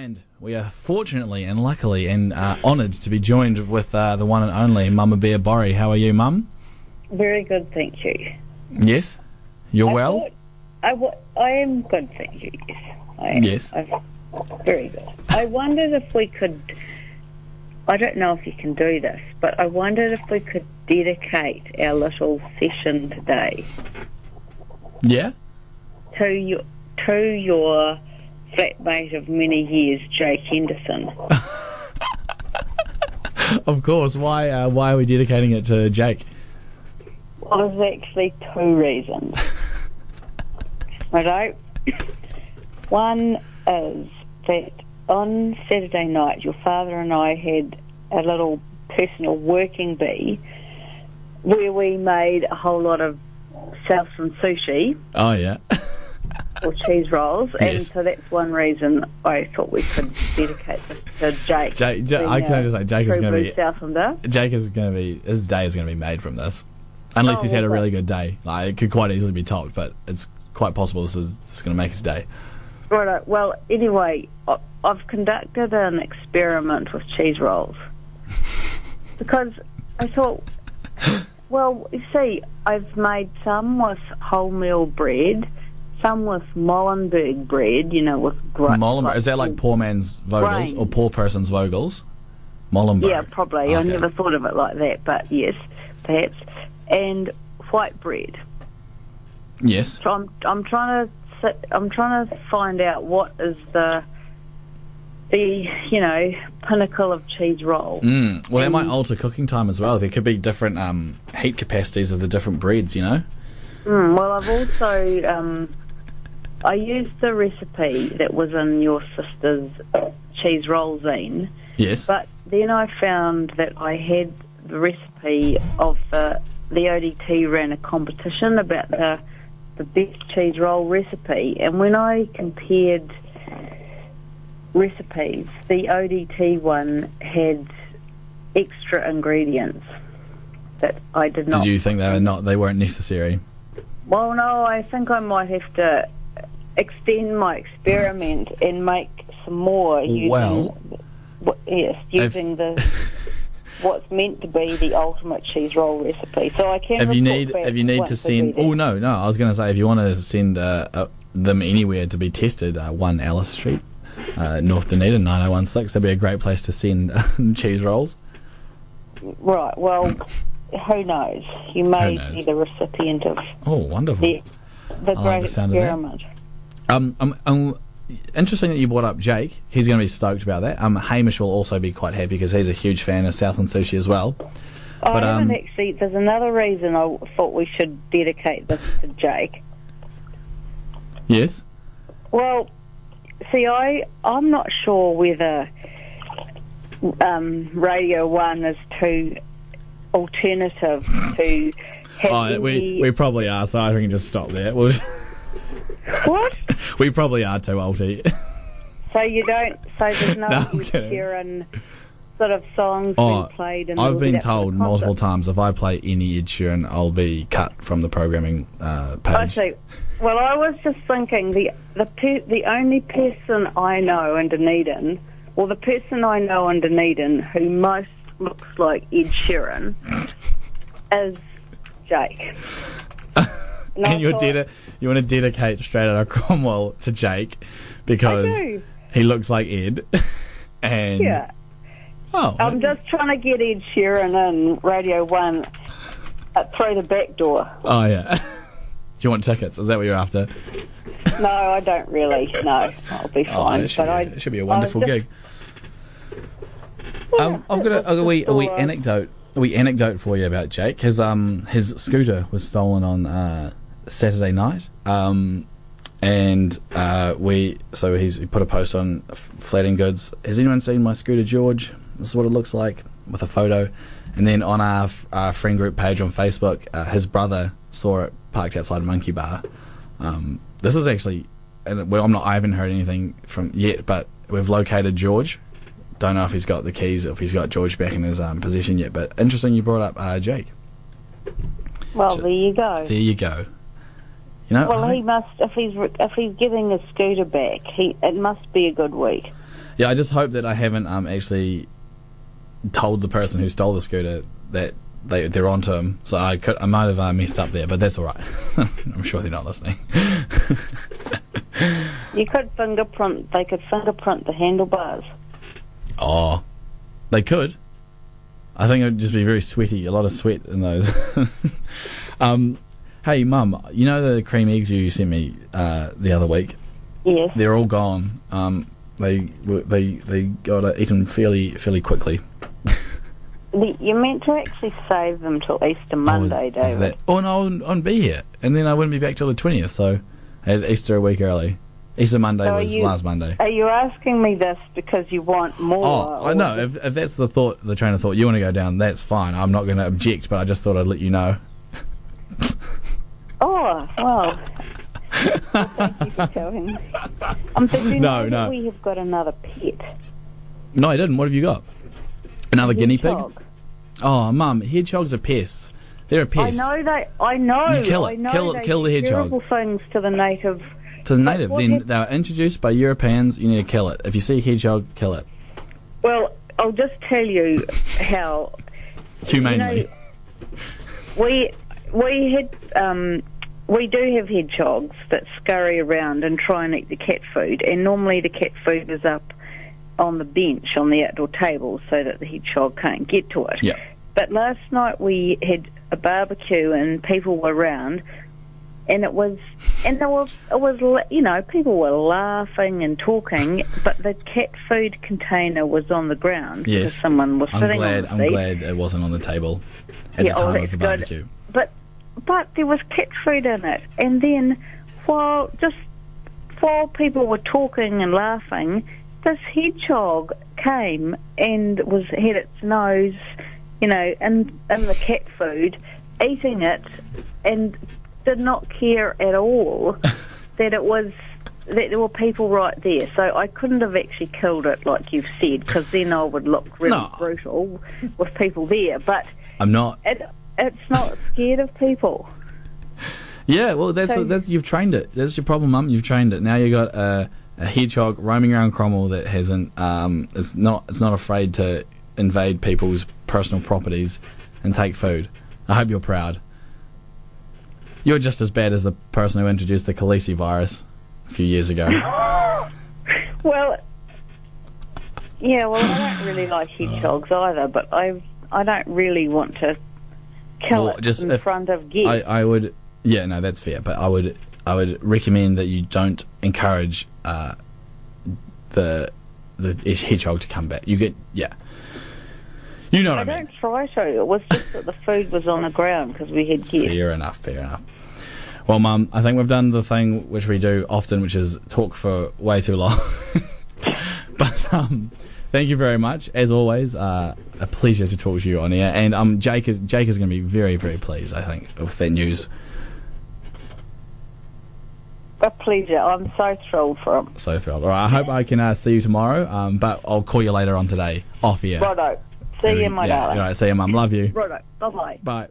And we are fortunately and luckily and uh, honoured to be joined with uh, the one and only Mama Bear Borry. How are you, Mum? Very good, thank you. Yes? You're I well? thought- I, I am good, thank you. Yes. I am. Yes. I'm very good. I wondered if we could. I don't know if you can do this, but I wondered if we could dedicate our little session today Yeah? to your to your flatmate of many years, Jake Henderson. Of course. Why uh, Why are we dedicating it to Jake? Well, there's actually two reasons. Righto. One is that on Saturday night, your father and I had a little personal working bee where we made a whole lot of Southern sushi Oh, yeah. or cheese rolls, and Yes. so that's one reason I thought we could dedicate this to Jake. Jake, Jake I can just say, Jake is going to be. Southlander. Jake is going to be. His day is going to be made from this. Unless Oh, he's had a really good day. Like, it could quite easily be topped, but it's quite possible this is, this is going to make his day. Right. Well, anyway, I've conducted an experiment with cheese rolls because I thought, well, you see, I've made some with wholemeal bread, some with Molenberg bread, you know, with gra- Molenberg. Is that like poor man's Vogels Grain. or poor person's Vogels? Molenberg. Yeah, probably. I Okay. never thought of it like that, but yes, perhaps. And white bread. Yes. So I'm I'm trying to sit, I'm trying to find out what is the the you know pinnacle of cheese roll. Mm. Well, that might alter cooking time as well. There could be different um, heat capacities of the different breads, you know? Mm, well, I've also um, I used the recipe that was in your sister's cheese roll zine, Yes. but then I found that I had the recipe of the the ODT ran a competition about the the best cheese roll recipe, and when I compared recipes, the ODT one had extra ingredients that I did not. Did you think they were not? They weren't necessary. Well, no, I think I might have to extend my experiment and make some more using. Well- w- yes, using the what's meant to be the ultimate cheese roll recipe. So I can. If you need, if you need to send, oh no, no, I was going to say if you want to send uh, uh, them anywhere to be tested, uh, one Alice Street, uh, North Dunedin, nine zero one six. That'd be a great place to send cheese rolls. Right. Well, who knows? You may knows? be the recipient of Oh, wonderful. the the like great the sound of experiment. Um, um, um, interesting that you brought up Jake. He's going to be stoked about that. Um, Hamish will also be quite happy because he's a huge fan of Southland sushi as well. I But, haven't um, actually. There's another reason I thought we should dedicate this to Jake. Yes. Well, see, I I'm not sure whether um, Radio One is too alternative to Oh, we we probably are. So I think we can just stop there. We'll, what? we probably are too alty. So you don't. So there's no, No, I'm Ed kidding. Sheeran sort of songs Oh, being played. In I've been lead up to the told multiple times if I play any Ed Sheeran, I'll be cut from the programming uh, page. Well, I was just thinking the the pe- the only person I know in Dunedin, or the person I know in Dunedin who most looks like Ed Sheeran, is Jake. And and dedi- you want to dedicate straight out of Cromwell to Jake because he looks like Ed. and Yeah, oh, I'm just trying to get Ed Sheeran in Radio One uh, through the back door. oh yeah. Do you want tickets? Is that what you're after? No, I don't really. No, I'll be Oh, fine. it should, but be, I, it should be a wonderful just- gig. Um, I've got a, a wee, a wee anecdote, a wee anecdote for you about Jake. His um his scooter was stolen on uh, Saturday night. Um, and uh, we so he's he put a post on Flatting Goods. Has anyone seen my scooter, George? This is what it looks like with a photo. And then on our, f- our friend group page on Facebook, uh, his brother saw it parked outside Monkey Bar. Um, this is actually, and well, I'm not. I haven't heard anything from yet, but we've located George. Don't know if he's got the keys, if he's got George back in his um, possession yet. But interesting, you brought up uh, Jake. Well, there you go. There you go. You know, Well, I- he must if he's if he's giving his scooter back. He it must be a good week. Yeah, I just hope that I haven't um, actually told the person who stole the scooter that they they're onto him. So I could I might have uh, messed up there, but that's all right. I'm sure they're not listening. You could fingerprint. They could fingerprint the handlebars. oh, they could. I think it would just be very sweaty. A lot of sweat in those. um, hey, mum, you know the cream eggs you sent me uh, the other week? Yes. They're all gone. Um, they they they got eaten fairly fairly quickly. You're meant to actually save them till Easter Monday, Oh, is- is David. that- oh no, I wouldn't, I wouldn't be here, and then I wouldn't be back till the twentieth. So I had Easter a week early. Easter Monday So was you- last Monday. Are you asking me this because you want more? Oh, I know. If, if that's the thought, the train of thought, you want to go down, that's fine. I'm not going to object, but I just thought I'd let you know. Oh, well. Thank you for telling me. Um, but you No, no. we have got another pet. No, I didn't. What have you got? Another guinea pig? Oh, mum, hedgehogs are pests. They're a pest. I know they. I know. You kill it. I know Kill- they kill the hedgehog. Terrible things to the native. To the native, then they were introduced by Europeans. You need to kill it. If you see a hedgehog, kill it Well, I'll just tell you how humanely. we we had um, we do have hedgehogs that scurry around and try and eat the cat food, and normally the cat food is up on the bench on the outdoor table so that the hedgehog can't get to it. yeah. But last night we had a barbecue and people were around, and it was and there was it was you know people were laughing and talking, but the cat food container was on the ground Yes. because someone was I'm sitting glad. on I'm the seat. glad it wasn't on the table at Yeah, the oh, time of that's the good. barbecue. But but there was cat food in it, and then while just while people were talking and laughing, this hedgehog came and was had its nose, you know, in in the cat food, eating it, and did not care at all that it was that there were people right there. So I couldn't have actually killed it like you've said, because then I would look really No. brutal with people there. But I'm not. it, it's not scared of people. Yeah, well, that's So- that's you've trained it. That's your problem, mum. You've trained it. Now you've got a, a hedgehog roaming around Cromwell that hasn't. Um, it's not. It's not afraid to invade people's personal properties and take food. I hope you're proud. You're just as bad as the person who introduced the calici virus a few years ago. Well, yeah, well, I don't really like hedgehogs either, but I I don't really want to kill Well, it just in front of guests. I, I would. Yeah, no, that's fair. But I would. I would recommend that you don't encourage uh, the the hedgehog to come back. You get yeah. You know what I I, mean. don't try to. It was just that the food was on the ground because we had guests. Fair enough. Fair enough. Well, Mum, I think we've done the thing which we do often, which is talk for way too long. but um, thank you very much, as always. Uh, a pleasure to talk to you on air, and um, Jake is Jake is going to be very very pleased. I think with that news. A pleasure. I'm so thrilled for him. So thrilled. All right, I hope I can uh, see you tomorrow. Um, but I'll call you later on today off air. Righto. See you, my yeah, darling. All right, see you, Mum. Love you. Righto. Bye bye. Bye.